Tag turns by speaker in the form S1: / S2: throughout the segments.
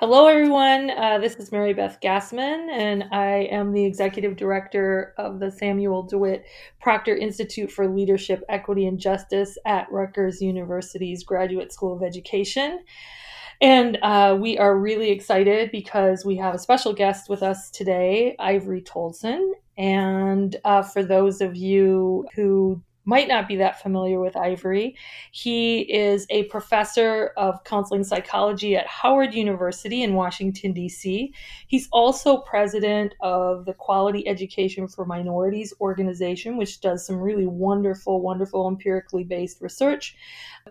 S1: Hello, everyone. Uh, this is Mary Beth Gasman, and I am the executive director of the Samuel DeWitt Proctor Institute for Leadership, Equity, and Justice at Rutgers University's Graduate School of Education. And uh, we are really excited because we have a special guest with us today, Ivory Toldson. And uh, for those of you who might not be that familiar with Ivory. He is a professor of counseling psychology at Howard University in Washington, D.C. He's also president of the Quality Education for Minorities organization, which does some really wonderful, wonderful empirically based research.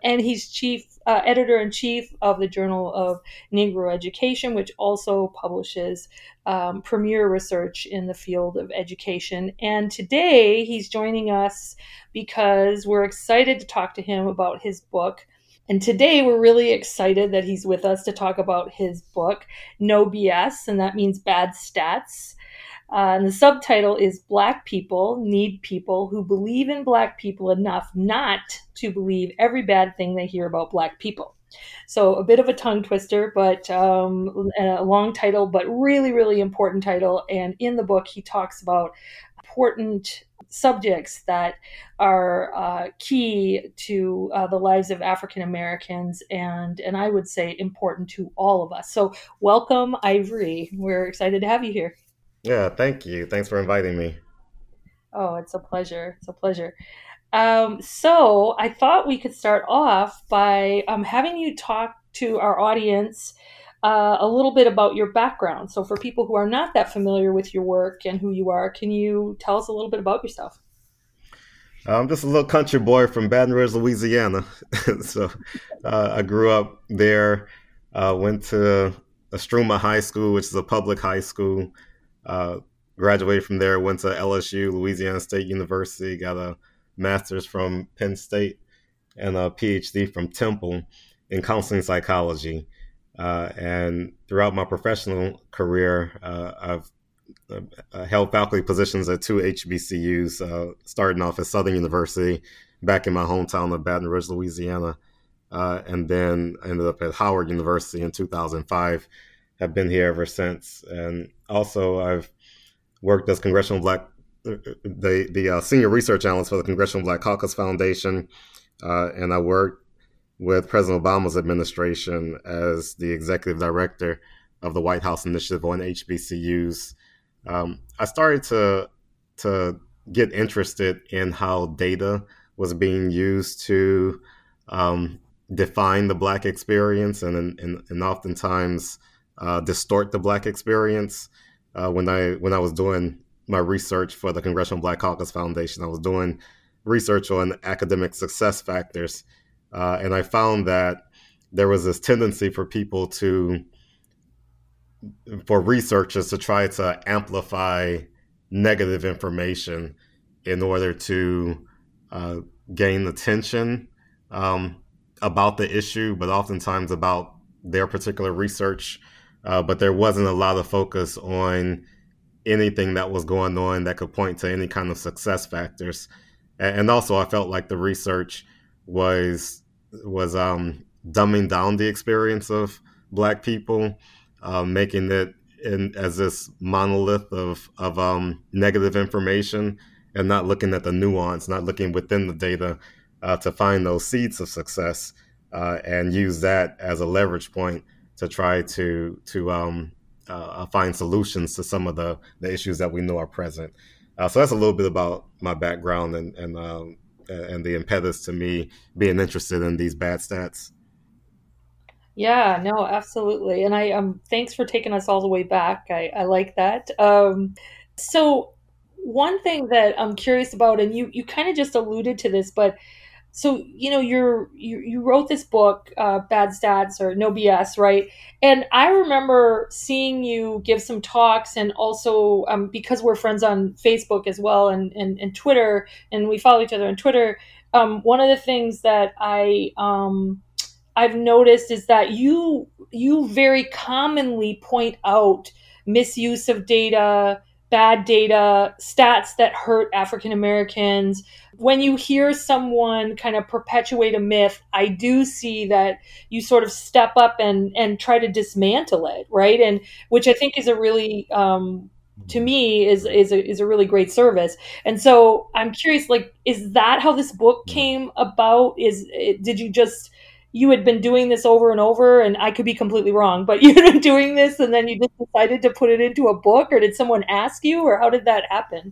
S1: And he's chief uh, editor in chief of the Journal of Negro Education, which also publishes um, premier research in the field of education. And today he's joining us because we're excited to talk to him about his book. And today we're really excited that he's with us to talk about his book, No BS, and that means bad stats. Uh, and the subtitle is Black People Need People Who Believe in Black People Enough Not to Believe Every Bad Thing They Hear About Black People. So a bit of a tongue twister, but um, a long title, but really, really important title. And in the book, he talks about important subjects that are uh, key to uh, the lives of African Americans and and I would say important to all of us. So welcome, Ivory. We're excited to have you here.
S2: Yeah, thank you. Thanks for inviting me.
S1: Oh, it's a pleasure. It's a pleasure. Um, so I thought we could start off by um, having you talk to our audience uh, a little bit about your background. So, for people who are not that familiar with your work and who you are, can you tell us a little bit about yourself?
S2: I'm just a little country boy from Baton Rouge, Louisiana. so, uh, I grew up there, uh, went to Istrouma High School, which is a public high school. Uh, graduated from there, went to LSU, Louisiana State University, got a master's from Penn State and a PhD from Temple in counseling psychology. Uh, and throughout my professional career, uh, I've uh, held faculty positions at two HBCUs, uh, starting off at Southern University back in my hometown of Baton Rouge, Louisiana, uh, and then ended up at Howard University in 2005. Have been here ever since, and also I've worked as congressional black the the uh, senior research analyst for the Congressional Black Caucus Foundation, and I worked with President Obama's administration as the executive director of the White House Initiative on HBCUs, um, I started to to get interested in how data was being used to um, define the Black experience and and, and oftentimes uh, distort the Black experience. Uh, when I when I was doing my research for the Congressional Black Caucus Foundation, I was doing research on academic success factors uh, and I found that there was this tendency for people to, for researchers to try to amplify negative information in order to uh, gain attention um, about the issue, but oftentimes about their particular research. Uh, but there wasn't a lot of focus on anything that was going on that could point to any kind of success factors. And also, I felt like the research was was um, dumbing down the experience of black people, uh, making it in, as this monolith of of um, negative information, and not looking at the nuance, not looking within the data uh, to find those seeds of success, uh, and use that as a leverage point to try to to um, uh, find solutions to some of the, the issues that we know are present. Uh, so that's a little bit about my background and, and um, and the impetus to me being interested in these bad stats.
S1: Yeah, no, absolutely. And I um thanks for taking us all the way back. I, I like that. Um so one thing that I'm curious about, and you you kind of just alluded to this, but so you know you're you, you wrote this book uh, bad stats or no bs right? And i remember seeing you give some talks and also um, because we're friends on facebook as well and, and, and twitter and we follow each other on twitter um, one of the things that i um, i've noticed is that you you very commonly point out misuse of data bad data, stats that hurt African Americans, when you hear someone kind of perpetuate a myth, I do see that you sort of step up and and try to dismantle it, right? And which I think is a really um, to me is is a, is a really great service. And so I'm curious, like, is that how this book came about? Is did you just you had been doing this over and over and i could be completely wrong but you'd been doing this and then you just decided to put it into a book or did someone ask you or how did that happen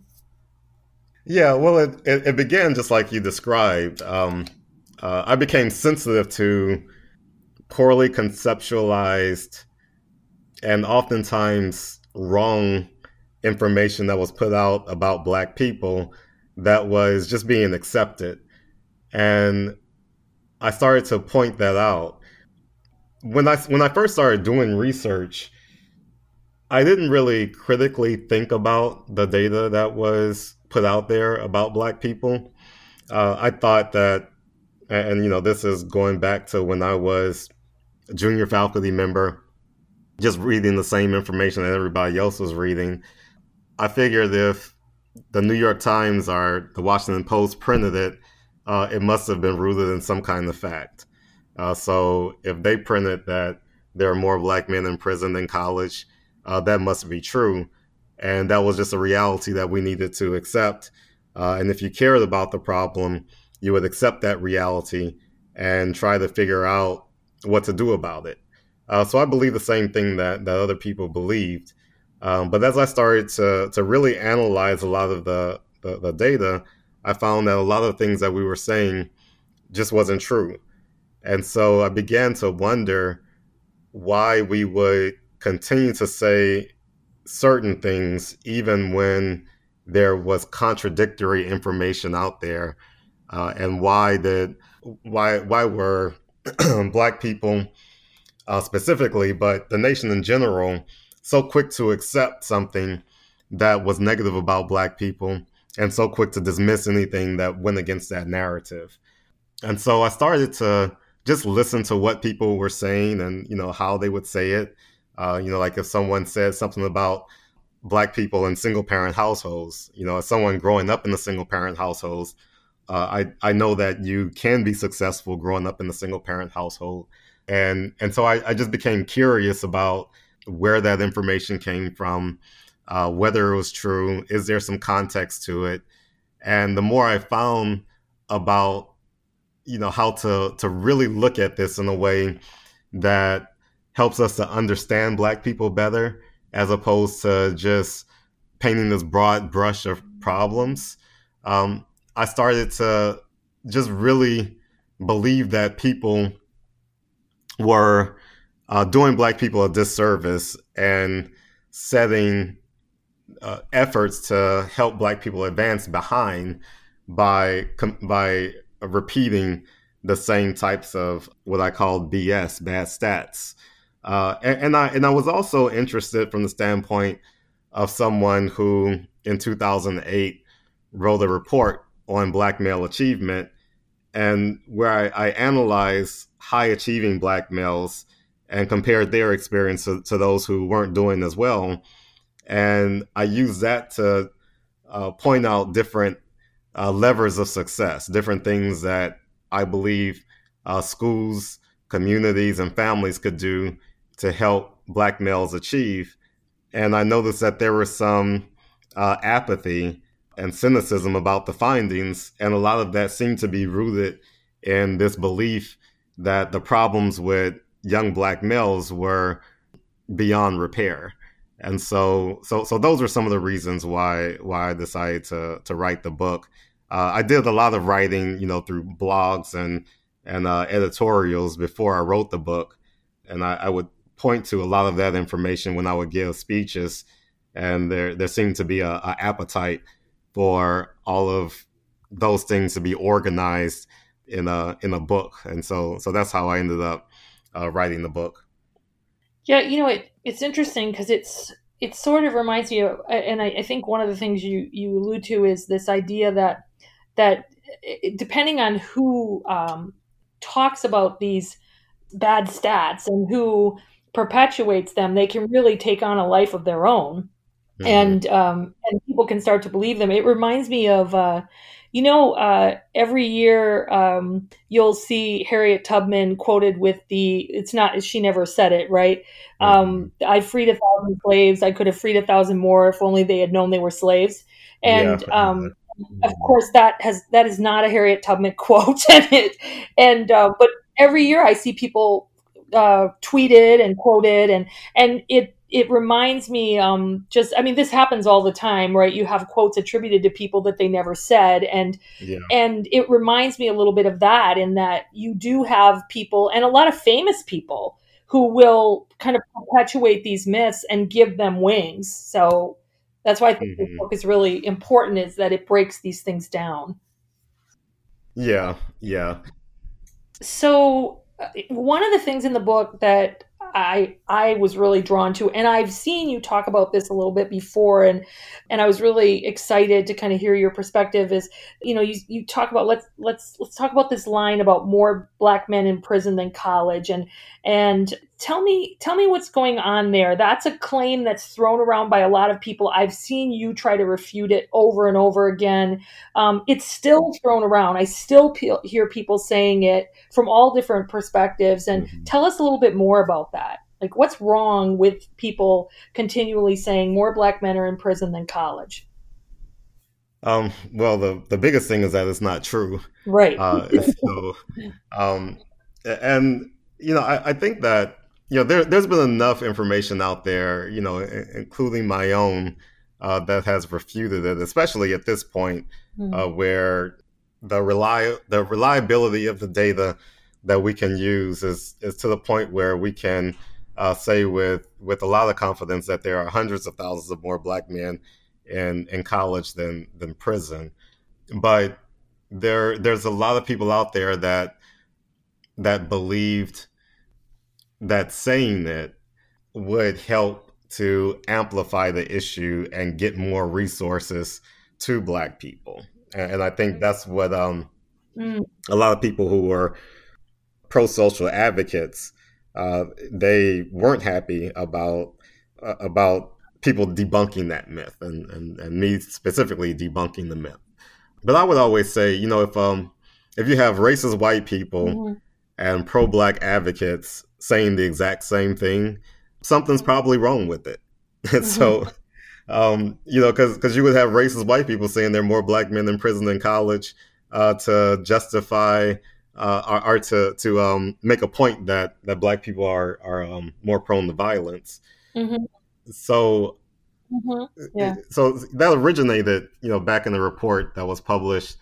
S2: yeah well it, it, it began just like you described um, uh, i became sensitive to poorly conceptualized and oftentimes wrong information that was put out about black people that was just being accepted and I started to point that out. When I when I first started doing research, I didn't really critically think about the data that was put out there about Black people. Uh, I thought that, and you know, this is going back to when I was a junior faculty member, just reading the same information that everybody else was reading. I figured if the New York Times or the Washington Post printed it, uh, it must have been rooted in some kind of fact. Uh, so if they printed that there are more black men in prison than college, uh, that must be true. And that was just a reality that we needed to accept. Uh, and if you cared about the problem, you would accept that reality and try to figure out what to do about it. Uh, so I believe the same thing that, that other people believed. Um, but as I started to, to really analyze a lot of the, the, the data, I found that a lot of things that we were saying just wasn't true. And so I began to wonder why we would continue to say certain things even when there was contradictory information out there uh, and why did why why were black people uh, specifically but the nation in general so quick to accept something that was negative about black people and so quick to dismiss anything that went against that narrative. And so I started to just listen to what people were saying and you know how they would say it. Uh, you know, like if someone said something about black people in single parent households, you know, as someone growing up in the single parent households, uh, I I know that you can be successful growing up in the single parent household, and and so I, I just became curious about where that information came from, uh, whether it was true, is there some context to it? And the more I found about, you know, how to to really look at this in a way that helps us to understand Black people better, as opposed to just painting this broad brush of problems, um, I started to just really believe that people were uh, doing Black people a disservice and setting uh, efforts to help Black people advance behind by by repeating the same types of what I call BS, bad stats. Uh, and, and, I and I was also interested from the standpoint of someone who in 2008 wrote a report on Black male achievement, and where I, I analyzed high achieving Black males and compared their experience to, to those who weren't doing as well. And I use that to uh, point out different uh, levers of success, different things that I believe uh, schools, communities, and families could do to help Black males achieve. And I noticed that there was some uh, apathy and cynicism about the findings, and a lot of that seemed to be rooted in this belief that the problems with young Black males were beyond repair and so so so those are some of the reasons why why I decided to to write the book. Uh, I did a lot of writing, you know, through blogs and and uh, editorials before I wrote the book, and I, I, would point to a lot of that information when I would give speeches, and there there seemed to be a, a appetite for all of those things to be organized in a in a book, and so so that's how I ended up uh, writing the book.
S1: Yeah, you know, it, it's interesting because it's it sort of reminds me of, and I, I, think one of the things you you allude to is this idea that that depending on who um, talks about these bad stats and who perpetuates them, they can really take on a life of their own, mm-hmm. and um, and people can start to believe them. It reminds me of. Uh, you know, uh, every year um, you'll see Harriet Tubman quoted with the, it's not, she never said it, right? Um, I freed a thousand slaves. I could have freed a thousand more if only they had known they were slaves. And yeah. um, of course, that has that is not a Harriet Tubman quote, and it, and uh, but every year I see people uh, tweeted and quoted, and and it it reminds me um, just i mean this happens all the time right you have quotes attributed to people that they never said and yeah. and it reminds me a little bit of that in that you do have people and a lot of famous people who will kind of perpetuate these myths and give them wings so that's why i think mm-hmm. this book is really important is that it breaks these things down
S2: yeah yeah
S1: so one of the things in the book that I I was really drawn to and I've seen you talk about this a little bit before and and I was really excited to kind of hear your perspective is you know you you talk about let's let's let's talk about this line about more black men in prison than college and and tell me tell me what's going on there. That's a claim that's thrown around by a lot of people. I've seen you try to refute it over and over again. Um, it's still thrown around. I still pe- hear people saying it from all different perspectives. And mm-hmm. tell us a little bit more about that. Like what's wrong with people continually saying more black men are in prison than college?
S2: Um, well, the the biggest thing is that it's not true,
S1: right?
S2: Uh, so, um, and you know, I, I think that you know, there, there's been enough information out there, you know, including my own, uh, that has refuted it, especially at this point, mm. uh, where the rely the reliability of the data that we can use is is to the point where we can uh, say with with a lot of confidence that there are hundreds of thousands of more black men in in college than than prison, but there there's a lot of people out there that that believed that saying it would help to amplify the issue and get more resources to black people and i think that's what um, mm. a lot of people who were pro-social advocates uh, they weren't happy about uh, about people debunking that myth and, and, and me specifically debunking the myth but i would always say you know if um if you have racist white people mm-hmm. and pro-black advocates saying the exact same thing, something's probably wrong with it. And mm-hmm. so, um, you know, because because you would have racist white people saying there are more black men in prison than college uh, to justify uh, or, or, to to um, make a point that that black people are are um, more prone to violence. Mm-hmm. So. Mm-hmm. Yeah. So that originated, you know, back in the report that was published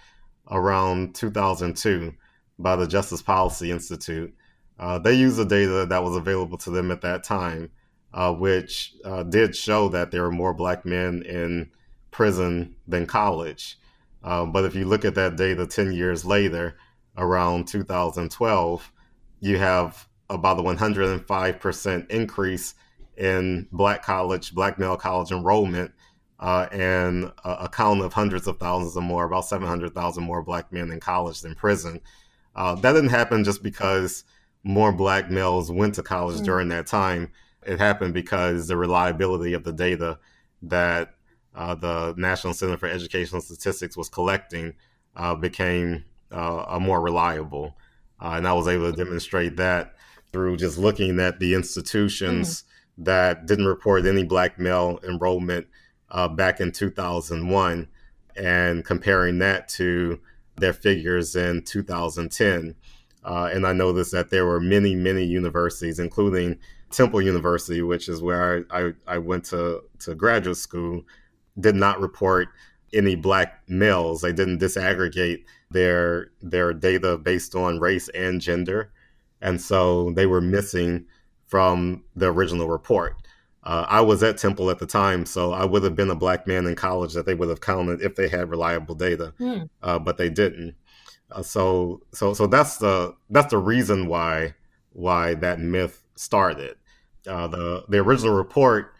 S2: around 2002 by the Justice Policy Institute, uh, they used the data that was available to them at that time, uh, which uh, did show that there were more black men in prison than college. Uh, but if you look at that data 10 years later, around 2012, you have about a 105% increase in black college, black male college enrollment, uh, and a, a, count of hundreds of thousands or more, about 700,000 more black men in college than prison. Uh, that didn't happen just because more black males went to college mm-hmm. during that time. It happened because the reliability of the data that uh, the National Center for Educational Statistics was collecting uh, became uh, more reliable. Uh, and I was able to demonstrate that through just looking at the institutions mm-hmm. that didn't report any black male enrollment uh, back in 2001 and comparing that to their figures in 2010. Uh, and I noticed that there were many, many universities, including Temple University, which is where I, I, I went to, to graduate school, did not report any black males. They didn't disaggregate their their data based on race and gender, and so they were missing from the original report. Uh, I was at Temple at the time, so I would have been a black man in college that they would have counted if they had reliable data, mm. uh, but they didn't. Uh, so so so that's the that's the reason why why that myth started. Uh, the the original report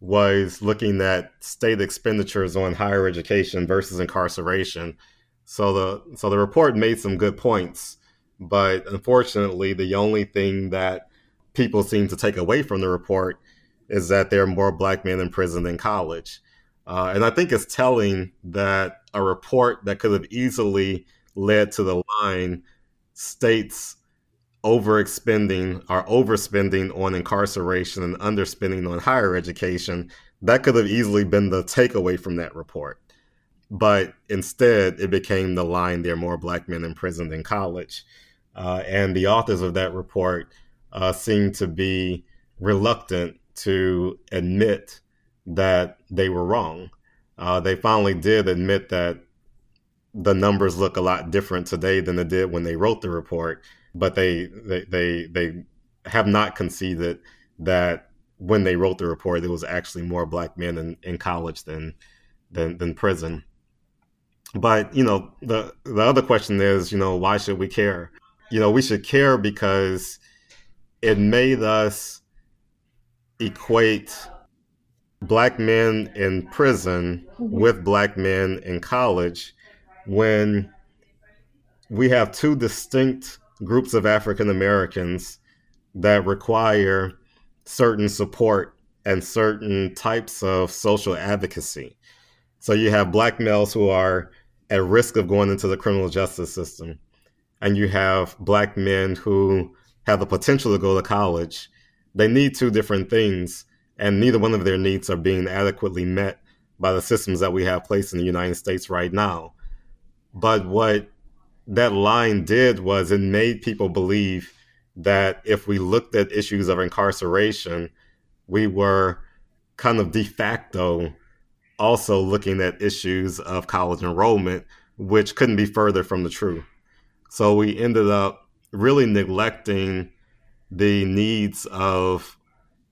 S2: was looking at state expenditures on higher education versus incarceration. So the so the report made some good points, but unfortunately, the only thing that people seem to take away from the report is that there are more black men in prison than college. Uh, and I think it's telling that a report that could have easily led to the line states overexpending or overspending on incarceration and underspending on higher education, that could have easily been the takeaway from that report. But instead, it became the line there are more black men imprisoned in college. Uh, and the authors of that report uh, seem to be reluctant to admit that they were wrong. Uh, they finally did admit that the numbers look a lot different today than they did when they wrote the report, but they they they, they have not conceded that when they wrote the report, there was actually more black men in, in college than than than prison. But you know, the the other question is, you know, why should we care? You know, we should care because it made us equate black men in prison mm-hmm. with black men in college when we have two distinct groups of African Americans that require certain support and certain types of social advocacy. So you have black males who are at risk of going into the criminal justice system, and you have black men who have the potential to go to college. They need two different things, and neither one of their needs are being adequately met by the systems that we have placed in the United States right now. But what that line did was it made people believe that if we looked at issues of incarceration, we were kind of de facto also looking at issues of college enrollment, which couldn't be further from the truth. So we ended up really neglecting the needs of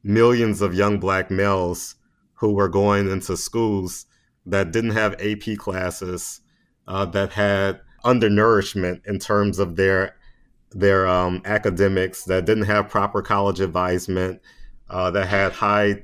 S2: millions of young black males who were going into schools that didn't have AP classes, uh, that had undernourishment in terms of their their um, academics, that didn't have proper college advisement, uh, that had high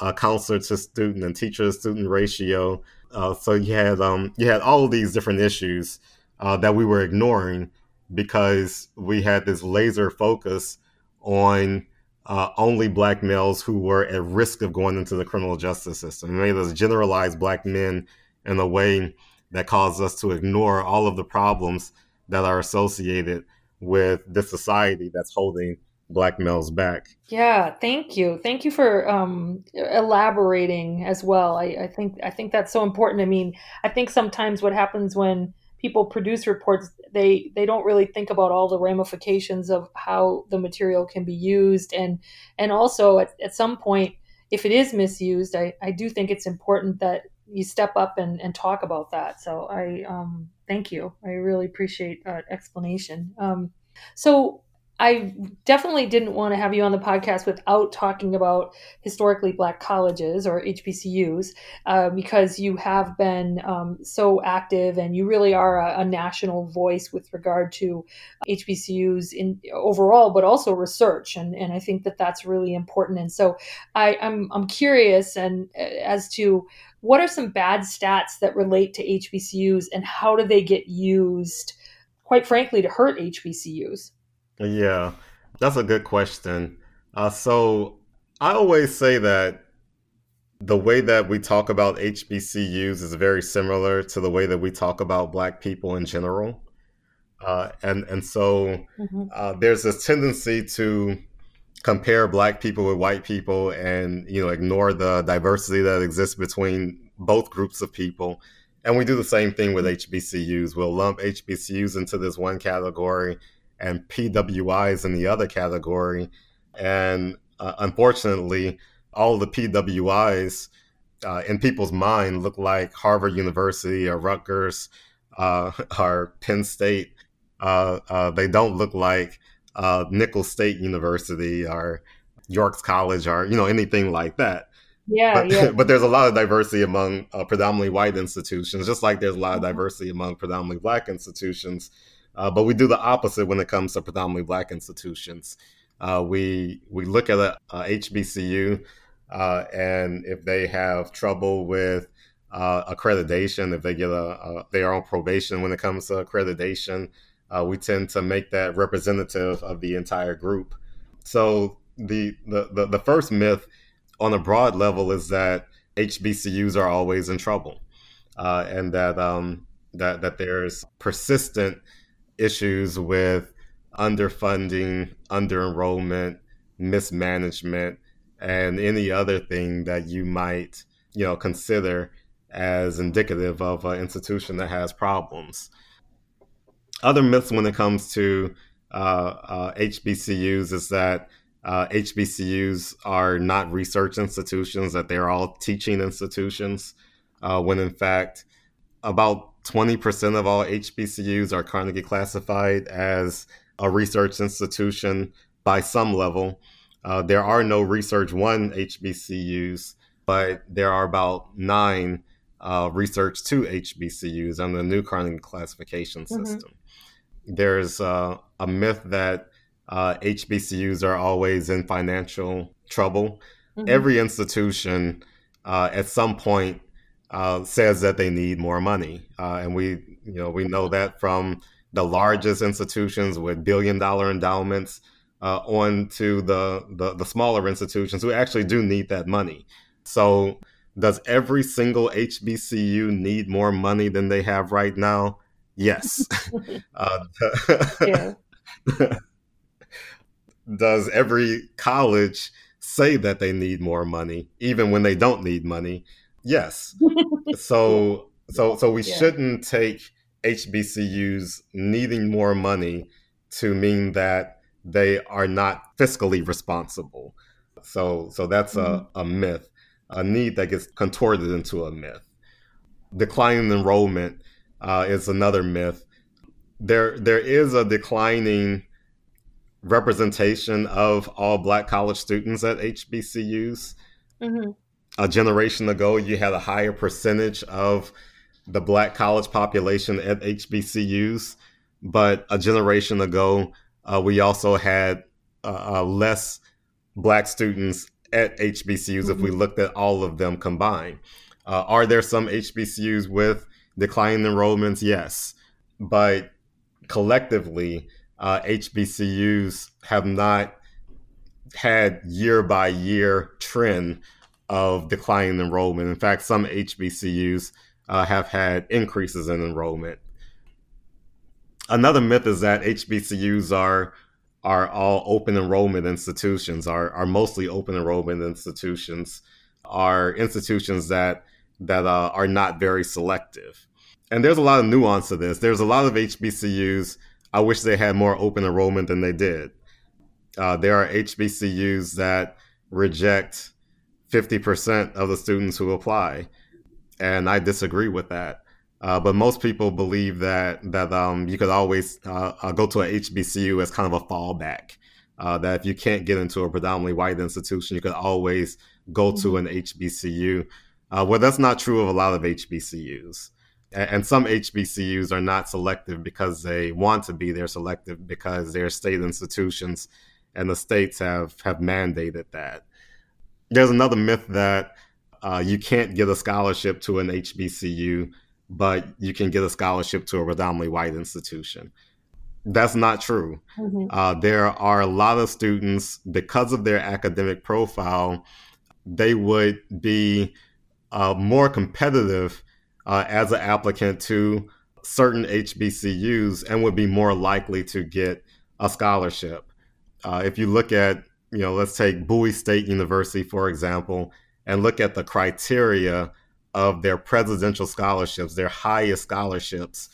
S2: uh, counselor to student and teacher to student ratio. Uh, so you had um, you had all of these different issues uh, that we were ignoring because we had this laser focus on uh, only black males who were at risk of going into the criminal justice system. It made us generalize black men in a way that caused us to ignore all of the problems that are associated with this society that's holding black males back.
S1: Yeah, thank you. Thank you for um, elaborating as well. I, I think I think that's so important. I mean, I think sometimes what happens when people produce reports they they don't really think about all the ramifications of how the material can be used and and also at, at some point if it is misused I, I do think it's important that you step up and, and talk about that so i um, thank you i really appreciate that explanation um, so I definitely didn't want to have you on the podcast without talking about historically black colleges or HBCUs uh, because you have been um, so active and you really are a, a, national voice with regard to HBCUs in overall, but also research. And, and I think that that's really important. And so I, I'm, I'm curious and uh, as to what are some bad stats that relate to HBCUs and how do they get used, quite frankly, to hurt HBCUs?
S2: Yeah, that's a good question. Uh, so I always say that the way that we talk about HBCUs is very similar to the way that we talk about Black people in general. Uh, and and so mm-hmm. uh, there's this tendency to compare Black people with white people, and you know ignore the diversity that exists between both groups of people. And we do the same thing with HBCUs. We'll lump HBCUs into this one category and PWIs in the other category. And uh, unfortunately, all the PWIs uh, in people's mind look like Harvard University or Rutgers uh, or Penn State. Uh, uh, they don't look like uh, Nicholls State University or York's College or you know anything like that.
S1: Yeah,
S2: but,
S1: yeah.
S2: but there's a lot of diversity among predominantly white institutions, just like there's a lot of diversity among predominantly black institutions. Uh, but we do the opposite when it comes to predominantly black institutions. Uh, we we look at a, a HBCU, uh, and if they have trouble with uh, accreditation, if they get a, a, they are on probation when it comes to accreditation, uh, we tend to make that representative of the entire group. So the, the the the first myth on a broad level is that HBCUs are always in trouble. uh, and that um, that that there's persistent issues with underfunding, under enrollment, mismanagement, and any other thing that you might you know consider as indicative of an institution that has problems. Other myths when it comes to uh, uh, HBCUs is that uh, HBCUs are not research institutions, that they're all teaching institutions, uh, when in fact, about 20% of all HBCUs are currently classified as a research institution by some level. Uh, there are no Research One HBCUs, but there are about nine uh, Research Two HBCUs under the new Carnegie classification mm-hmm. system. Mm-hmm. There's uh, a myth that uh, HBCUs are always in financial trouble. Mm-hmm. Every institution uh, at some point uh, says that they need more money, uh, and we, you know, we know that from the largest institutions with billion dollar endowments uh, on to the, the the smaller institutions who actually do need that money. So, does every single HBCU need more money than they have right now? Yes. uh, yeah does every college say that they need more money, even when they don't need money? Yes. so so so we yeah. shouldn't take HBCUs needing more money to mean that they are not fiscally responsible. So so that's mm-hmm. a, a myth, a need that gets contorted into a myth. Declining enrollment uh, is another myth. There there is a declining representation of all black college students at HBCUs. Mm-hmm. A generation ago, you had a higher percentage of the black college population at HBCUs, but a generation ago, uh, we also had uh, uh, less black students at HBCUs mm-hmm. if we mm-hmm. looked at all of them combined. Uh, are there some HBCUs with declining enrollments? Yes. But collectively, uh, HBCUs have not had year by year trend of declining enrollment. In fact, some HBCUs uh, have had increases in enrollment. Another myth is that HBCUs are are all open enrollment institutions, are are mostly open enrollment institutions, are institutions that that uh, are not very selective. And there's a lot of nuance to this. There's a lot of HBCUs I wish they had more open enrollment than they did. Uh, there are HBCUs that reject 50% of the students who apply. And I disagree with that. Uh, but most people believe that that um, you could always uh, uh go to a HBCU as kind of a fallback. Uh, that if you can't get into a predominantly white institution, you could always go to mm-hmm. an HBCU. Uh, well, that's not true of a lot of HBCUs and some HBCUs are not selective because they want to be. They're selective because they're state institutions, and the states have have mandated that. There's another myth that uh, you can't get a scholarship to an HBCU, but you can get a scholarship to a predominantly white institution. That's not true. Mm-hmm. Uh, there are a lot of students because of their academic profile, they would be uh, more competitive uh, as an applicant to certain HBCUs and would be more likely to get a scholarship. Uh, if you look at, you know, let's take Bowie State University, for example, and look at the criteria of their presidential scholarships, their highest scholarships.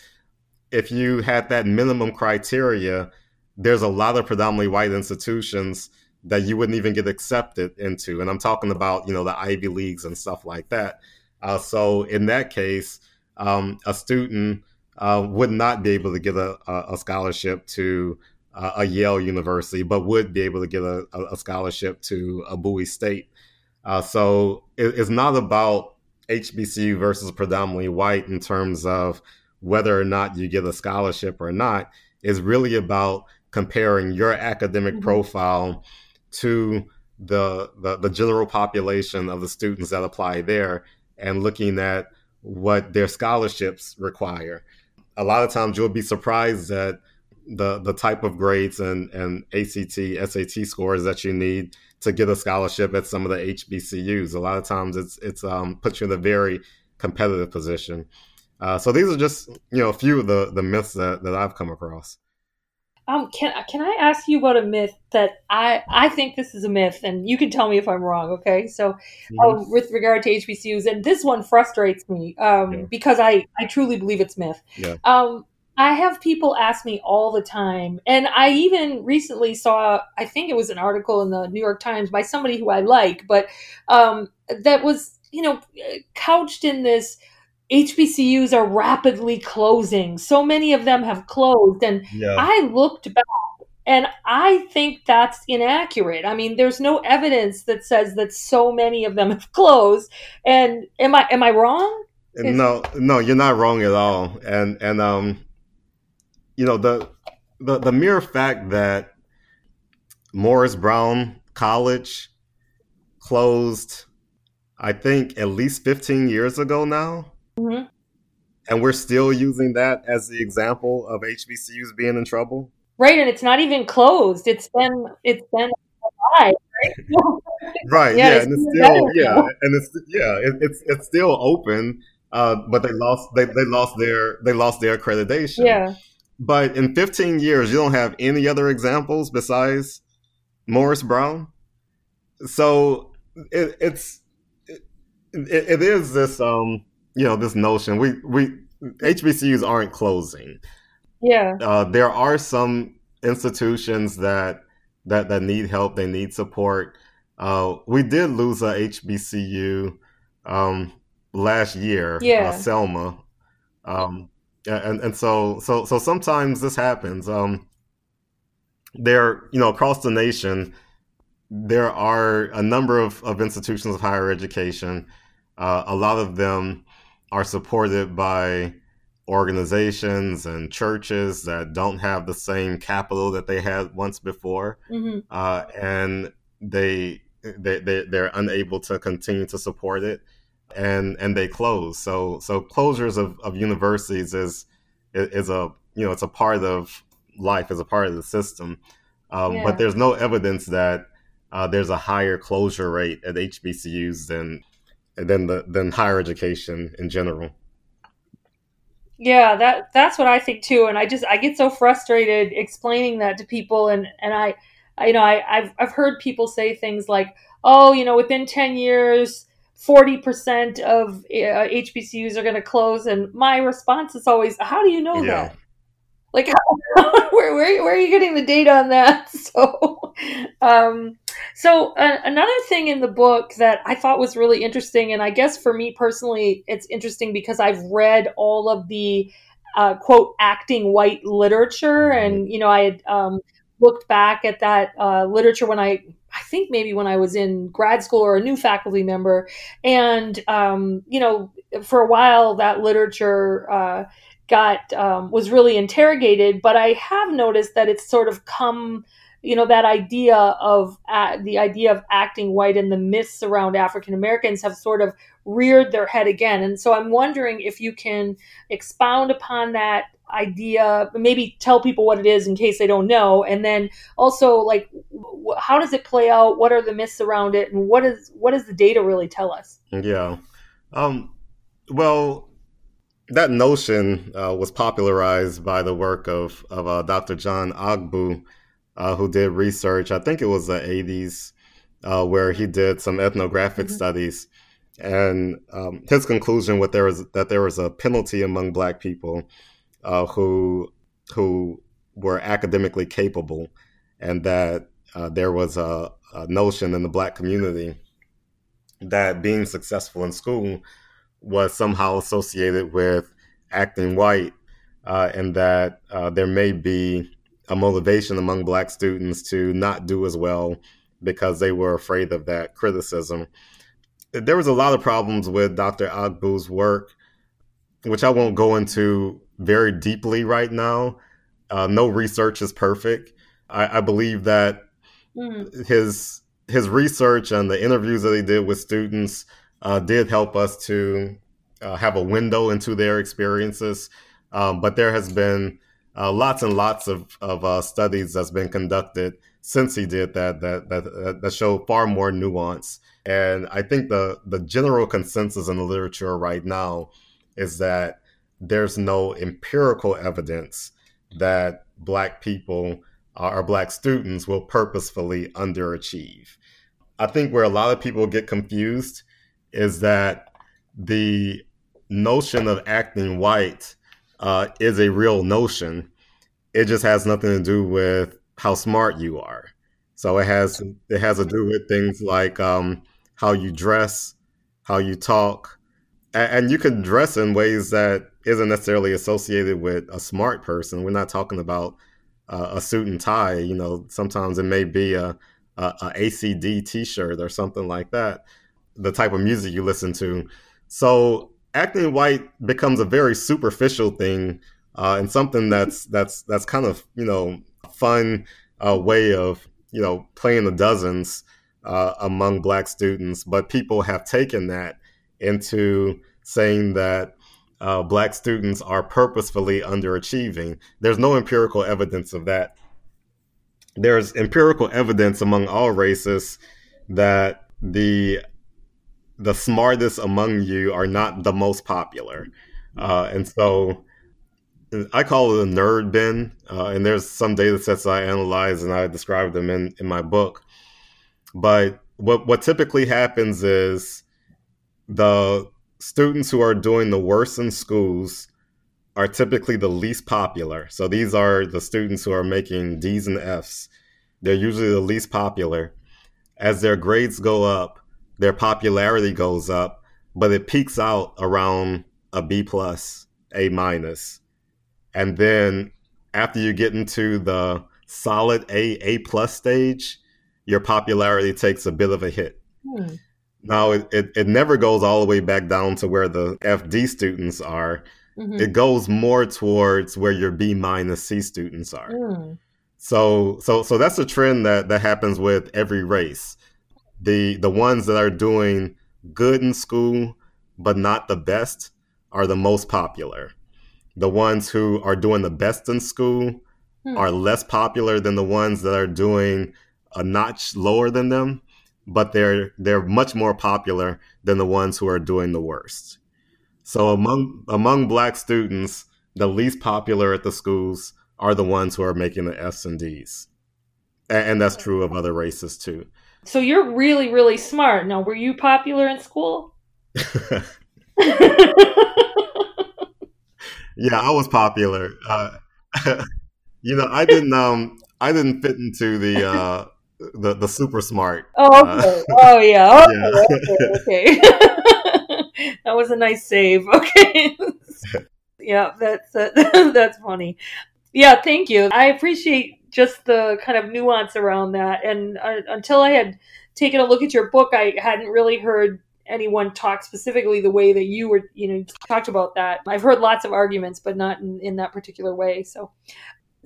S2: If you had that minimum criteria, there's a lot of predominantly white institutions that you wouldn't even get accepted into. And I'm talking about, you know, the Ivy Leagues and stuff like that. Uh, so in that case, um, a student uh, would not be able to get a, a scholarship to uh, a Yale University, but would be able to get a, a scholarship to a Bowie State. Uh, so it, it's not about HBCU versus predominantly white in terms of whether or not you get a scholarship or not. It's really about comparing your academic mm-hmm. profile to the, the the general population of the students that apply there and looking at what their scholarships require. A lot of times you'll be surprised at the the type of grades and, and ACT, SAT scores that you need to get a scholarship at some of the HBCUs. A lot of times it's it's um, puts you in a very competitive position. Uh, so these are just you know a few of the the myths that, that I've come across.
S1: Um, can can I ask you about a myth that I I think this is a myth, and you can tell me if I'm wrong. Okay, so mm-hmm. um, with regard to HBCUs, and this one frustrates me um, yeah. because I I truly believe it's myth.
S2: Yeah.
S1: Um, I have people ask me all the time, and I even recently saw I think it was an article in the New York Times by somebody who I like, but um, that was you know couched in this HBCUs are rapidly closing. So many of them have closed. And yeah. I looked back and I think that's inaccurate. I mean, there's no evidence that says that so many of them have closed. And am I am I wrong?
S2: Is- no, no, you're not wrong at all. And and um you know, the the the mere fact that Morris Brown College closed I think at least 15 years ago now Mm-hmm. And we're still using that as the example of HBCUs being in trouble.
S1: Right, and it's not even closed. It's been it's been alive, right?
S2: right. Yeah, yeah and it's still yeah, and it's yeah, it, it's it's still open. Uh, but they lost they, they lost their they lost their accreditation.
S1: Yeah.
S2: But in 15 years, you don't have any other examples besides Morris Brown. So it, it's it, it is this um you know this notion we we HBCUs aren't closing.
S1: Yeah,
S2: uh, there are some institutions that that that need help. They need support. Uh, we did lose a HBCU um, last year. Uh,
S1: yeah,
S2: uh, Selma. Um, and and so so so sometimes this happens. Um, there, you know, across the nation, there are a number of, of institutions of higher education. Uh, a lot of them are supported by organizations and churches that don't have the same capital that they had once before, mm-hmm. uh, and they, they they they're unable to continue to support it, and and they close. So so closures of, of universities is is a you know it's a part of life, is a part of the system, um, yeah. but there's no evidence that uh, there's a higher closure rate at HBCUs than than the than higher education in general.
S1: Yeah, that that's what I think too, and I just I get so frustrated explaining that to people, and and I, I you know I I've I've heard people say things like, oh, you know, within ten years. 40% of uh, HBCUs are going to close. And my response is always, How do you know yeah. that? Like, where, where, where are you getting the data on that? So, um, so uh, another thing in the book that I thought was really interesting, and I guess for me personally, it's interesting because I've read all of the uh, quote acting white literature, mm-hmm. and you know, I had um, looked back at that uh, literature when I I think maybe when I was in grad school or a new faculty member. And, um, you know, for a while, that literature uh, got um, was really interrogated. But I have noticed that it's sort of come, you know, that idea of uh, the idea of acting white and the myths around African Americans have sort of reared their head again. And so I'm wondering if you can expound upon that idea maybe tell people what it is in case they don't know and then also like how does it play out what are the myths around it and what is what does the data really tell us
S2: yeah um well that notion uh, was popularized by the work of, of uh, Dr. John Ogbu, uh, who did research, I think it was the 80s, uh, where he did some ethnographic mm-hmm. studies. And um, his conclusion was there was that there was a penalty among Black people uh, who who were academically capable, and that uh, there was a, a notion in the Black community that being successful in school was somehow associated with acting white, uh, and that uh, there may be a motivation among black students to not do as well because they were afraid of that criticism. There was a lot of problems with Dr. Ogbu's work, which I won't go into very deeply right now. Uh, no research is perfect. I, I believe that mm. his his research and the interviews that he did with students uh, did help us to uh, have a window into their experiences. Um, but there has been uh, lots and lots of, of uh, studies that's been conducted since he did that that that, that show far more nuance And I think the the general consensus in the literature right now is that there's no empirical evidence that black people or black students will purposefully underachieve. I think where a lot of people get confused is that the notion of acting white uh, is a real notion. It just has nothing to do with how smart you are. So it has it has to do with things like um, how you dress, how you talk, and, and you can dress in ways that isn't necessarily associated with a smart person. We're not talking about uh, a suit and tie. You know, sometimes it may be a, a, a ACD T-shirt or something like that. The type of music you listen to. So acting white becomes a very superficial thing uh, and something that's that's that's kind of you know fun uh, way of you know playing the dozens uh, among black students. But people have taken that into saying that uh, black students are purposefully underachieving. There's no empirical evidence of that. There's empirical evidence among all races that the the smartest among you are not the most popular, uh, and so I call it a nerd bin. Uh, and there's some data sets I analyze and I describe them in in my book. But what what typically happens is the students who are doing the worst in schools are typically the least popular. So these are the students who are making D's and F's. They're usually the least popular. As their grades go up, their popularity goes up, but it peaks out around a B plus, A minus. And then after you get into the solid A, A plus stage, your popularity takes a bit of a hit. Hmm. Now, it, it, it, never goes all the way back down to where the FD students are. Mm-hmm. It goes more towards where your B minus C students are. Mm. So, so, so that's a trend that, that happens with every race. The, the ones that are doing good in school, but not the best, are the most popular. The ones who are doing the best in school mm. are less popular than the ones that are doing a notch lower than them but they're they're much more popular than the ones who are doing the worst. So among among black students, the least popular at the schools are the ones who are making the F's and D's. And, and that's true of other races too.
S1: So you're really really smart. Now, were you popular in school?
S2: yeah, I was popular. Uh, you know, I didn't um I didn't fit into the uh the the super smart.
S1: Oh, okay. Uh, oh yeah. Okay, yeah. okay. okay. that was a nice save. Okay. yeah, that's uh, that's funny. Yeah, thank you. I appreciate just the kind of nuance around that. And uh, until I had taken a look at your book, I hadn't really heard anyone talk specifically the way that you were, you know, talked about that. I've heard lots of arguments, but not in, in that particular way. So,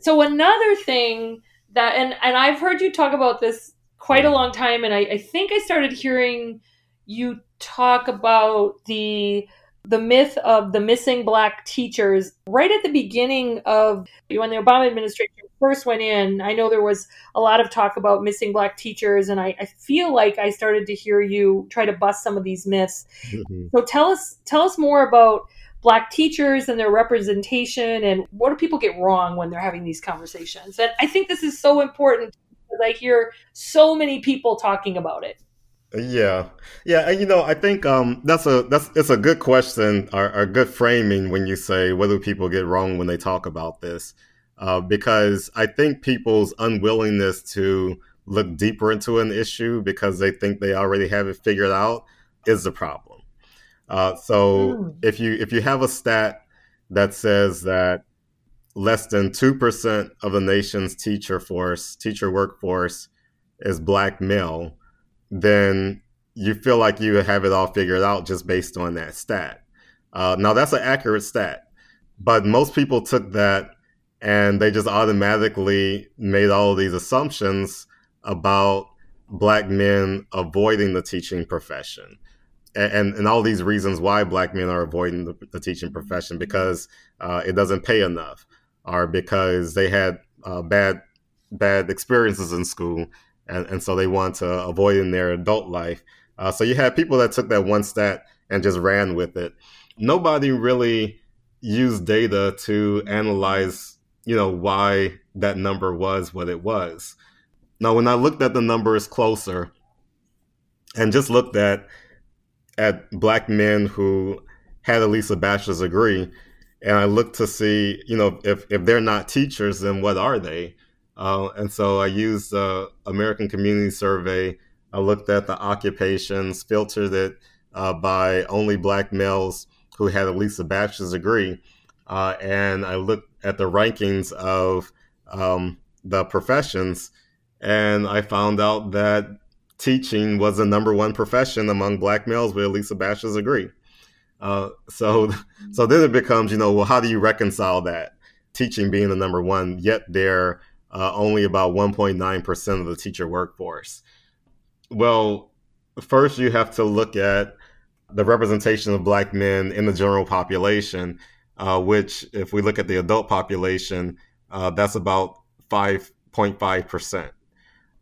S1: so another thing that and and I've heard you talk about this quite a long time, and I, I think I started hearing you talk about the the myth of the missing black teachers right at the beginning of when the Obama administration first went in. I know there was a lot of talk about missing black teachers, and I, I feel like I started to hear you try to bust some of these myths. Mm-hmm. So tell us tell us more about black teachers and their representation and what do people get wrong when they're having these conversations and i think this is so important because i hear so many people talking about it
S2: yeah. Yeah and you know i think um, that's a that's it's a good question or, or good framing when you say what do people get wrong when they talk about this. Uh, because i think people's unwillingness to look deeper into an issue because they think they already have it figured out is the problem. Uh, so mm. if you if you have a stat that says that less than two percent of the nation's teacher force, teacher workforce, is black male, then you feel like you have it all figured out just based on that stat. Uh, now that's an accurate stat, but most people took that and they just automatically made all of these assumptions about black men avoiding the teaching profession and, and all these reasons why black men are avoiding the, the teaching profession because uh, it doesn't pay enough or because they had uh, bad bad experiences in school and, and so they want to avoid in their adult life Uh, so you had people that took that one stat and just ran with it. Nobody really used data to analyze, you know, why that number was what it was. Now, when I looked at the numbers closer and just looked at at black men who had at least a bachelor's degree, and I looked to see, you know, if if they're not teachers, then what are they? Uh, and so I used the American Community Survey. I looked at the occupations, filtered it uh, by only black males who had at least a bachelor's degree, uh, and I looked at the rankings of um, the professions, and I found out that teaching was the number one profession among black males with at least a bachelor's degree. Uh, so, so then it becomes, you know, well, how do you reconcile that teaching being the number one, yet they're uh, only about 1.9 percent of the teacher workforce? Well, first you have to look at the representation of black men in the general population, uh, which, if we look at the adult population, uh, that's about 5.5 percent.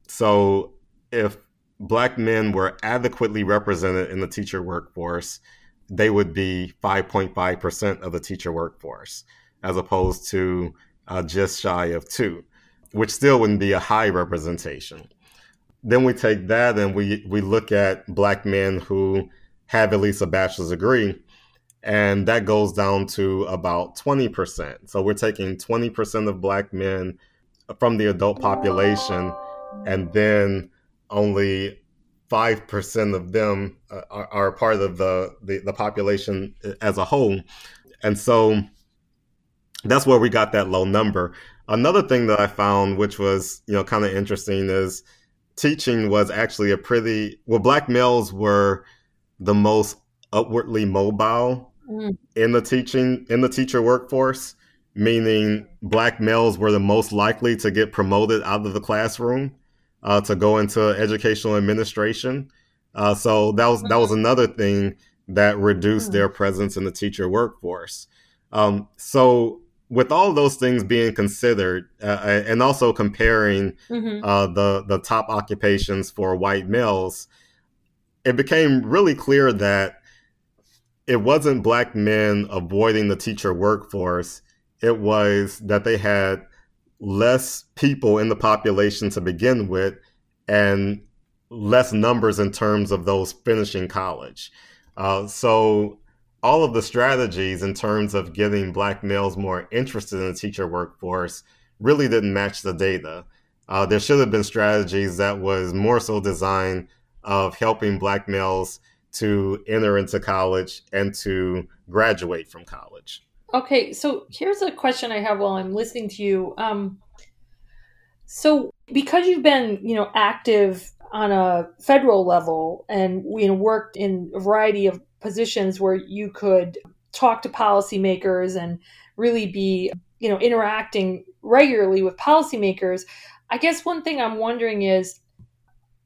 S2: So, if black men were adequately represented in the teacher workforce, they would be 5.5% of the teacher workforce, as opposed to uh, just shy of two, which still wouldn't be a high representation. Then we take that and we, we look at black men who have at least a bachelor's degree, and that goes down to about 20%. So we're taking 20% of black men from the adult population, and then only five percent of them uh, are, are, part of the, the, the population as a whole, and so that's where we got that low number. Another thing that I found, which was you know kind of interesting, is teaching was actually a pretty well. Black males were the most upwardly mobile mm. in the teaching in the teacher workforce, meaning black males were the most likely to get promoted out of the classroom uh, to go into educational administration. Uh, so that was that was mm-hmm. another thing that reduced their mm-hmm. presence in the teacher workforce. Um, so with all those things being considered, uh, and also comparing mm-hmm. uh, the the top occupations for white males, it became really clear that it wasn't black men avoiding the teacher workforce. It was that they had less people in the population to begin with and less numbers in terms of those finishing college. Uh, so all of the strategies in terms of getting black males more interested in the teacher workforce really didn't match the data. Uh, there should have been strategies that was more so designed of helping black males to enter into college and to graduate from college.
S1: Okay, so here's a question I have while I'm listening to you. Um, so because you've been, you know, active on a federal level and you know worked in a variety of positions where you could talk to policymakers and really be, you know, interacting regularly with policymakers, I guess one thing I'm wondering is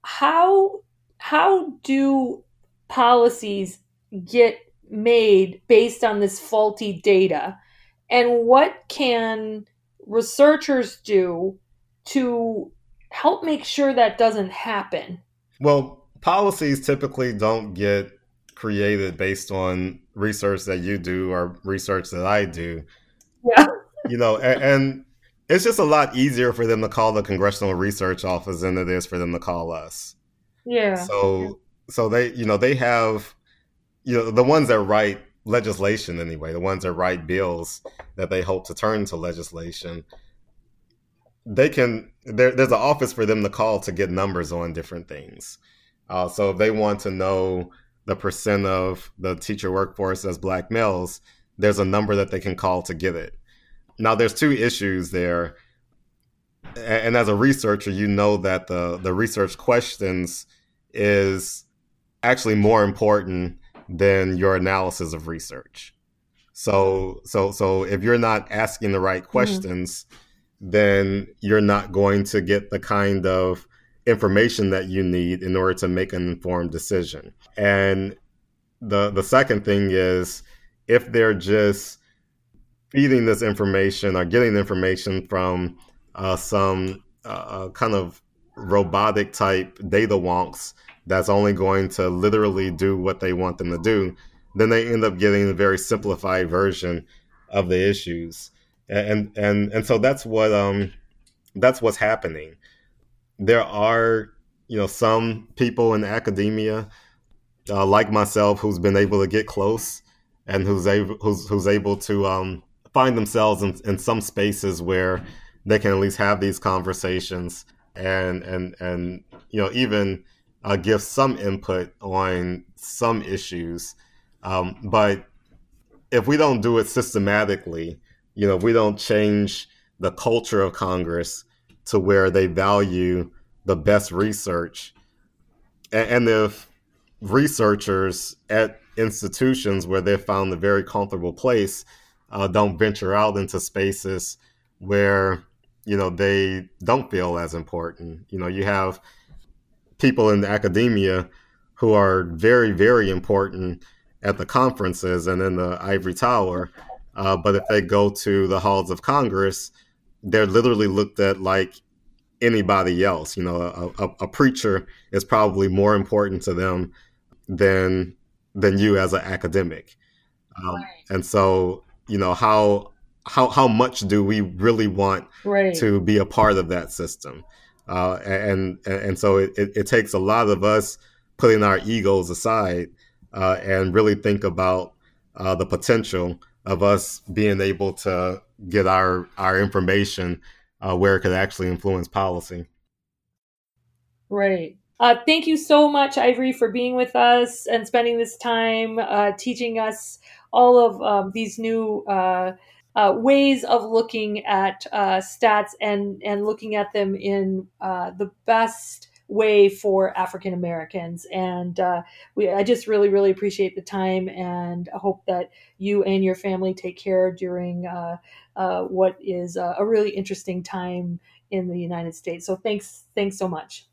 S1: how how do policies get made based on this faulty data? And what can researchers do to help make sure that doesn't happen?
S2: Well, policies typically don't get created based on research that you do or research that I do.
S1: Yeah.
S2: You know, and, and it's just a lot easier for them to call the Congressional Research Office than it is for them to call us.
S1: Yeah.
S2: So so they you know they have you know the ones that write legislation anyway, the ones that write bills that they hope to turn to legislation. They can there, there's an office for them to call to get numbers on different things. Uh, so if they want to know the percent of the teacher workforce as black males, there's a number that they can call to get it. Now there's two issues there. And as a researcher, you know that the, the research questions is actually more important than your analysis of research. So so so if you're not asking the right mm-hmm. questions, mm-hmm. then you're not going to get the kind of information that you need in order to make an informed decision. And the the second thing is if they're just feeding this information or getting information from uh, some uh, uh, kind of robotic type data wonks that's only going to literally do what they want them to do, then they end up getting a very simplified version of the issues. And and and so that's what um that's what's happening. There are you know some people in academia uh, like myself who's been able to get close and who's able who's who's able to um, find themselves in, in some spaces where they can at least have these conversations and and and you know even uh, give some input on some issues. Um, but if we don't do it systematically, you know, if we don't change the culture of Congress to where they value the best research, and, if researchers at institutions where they've found a very comfortable place uh, don't venture out into spaces where you know they don't feel as important. You know you have people in academia who are very very important at the conferences and in the ivory tower uh, but if they go to the halls of congress they're literally looked at like anybody else you know a, a, a preacher is probably more important to them than than you as an academic. Um, right. And so, you know, how how how much do we really want right. to be a part of that system? Uh, and, and so it, it, it, takes a lot of us putting our egos aside uh, and really think about uh, the potential of us being able to get our our information uh, where it could actually influence policy.
S1: Right. Uh, thank you so much, Ivory, for being with us and spending this time uh, teaching us all of um, these new uh, uh ways of looking at uh, stats and and looking at them in uh, the best way for African Americans. And uh, we, I just really, really appreciate the time, and I hope that you and your family take care during uh, uh, what is a really interesting time in the United States. So thanks, thanks so much.